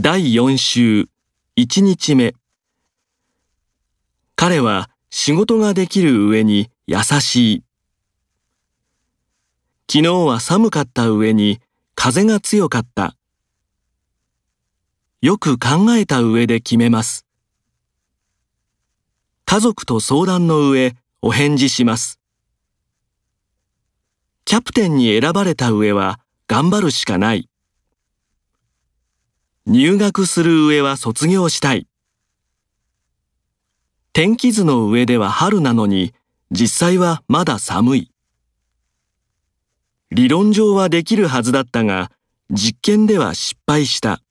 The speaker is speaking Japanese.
第4週1日目彼は仕事ができる上に優しい。昨日は寒かった上に風が強かった。よく考えた上で決めます。家族と相談の上お返事します。キャプテンに選ばれた上は頑張るしかない。入学する上は卒業したい。天気図の上では春なのに実際はまだ寒い。理論上はできるはずだったが実験では失敗した。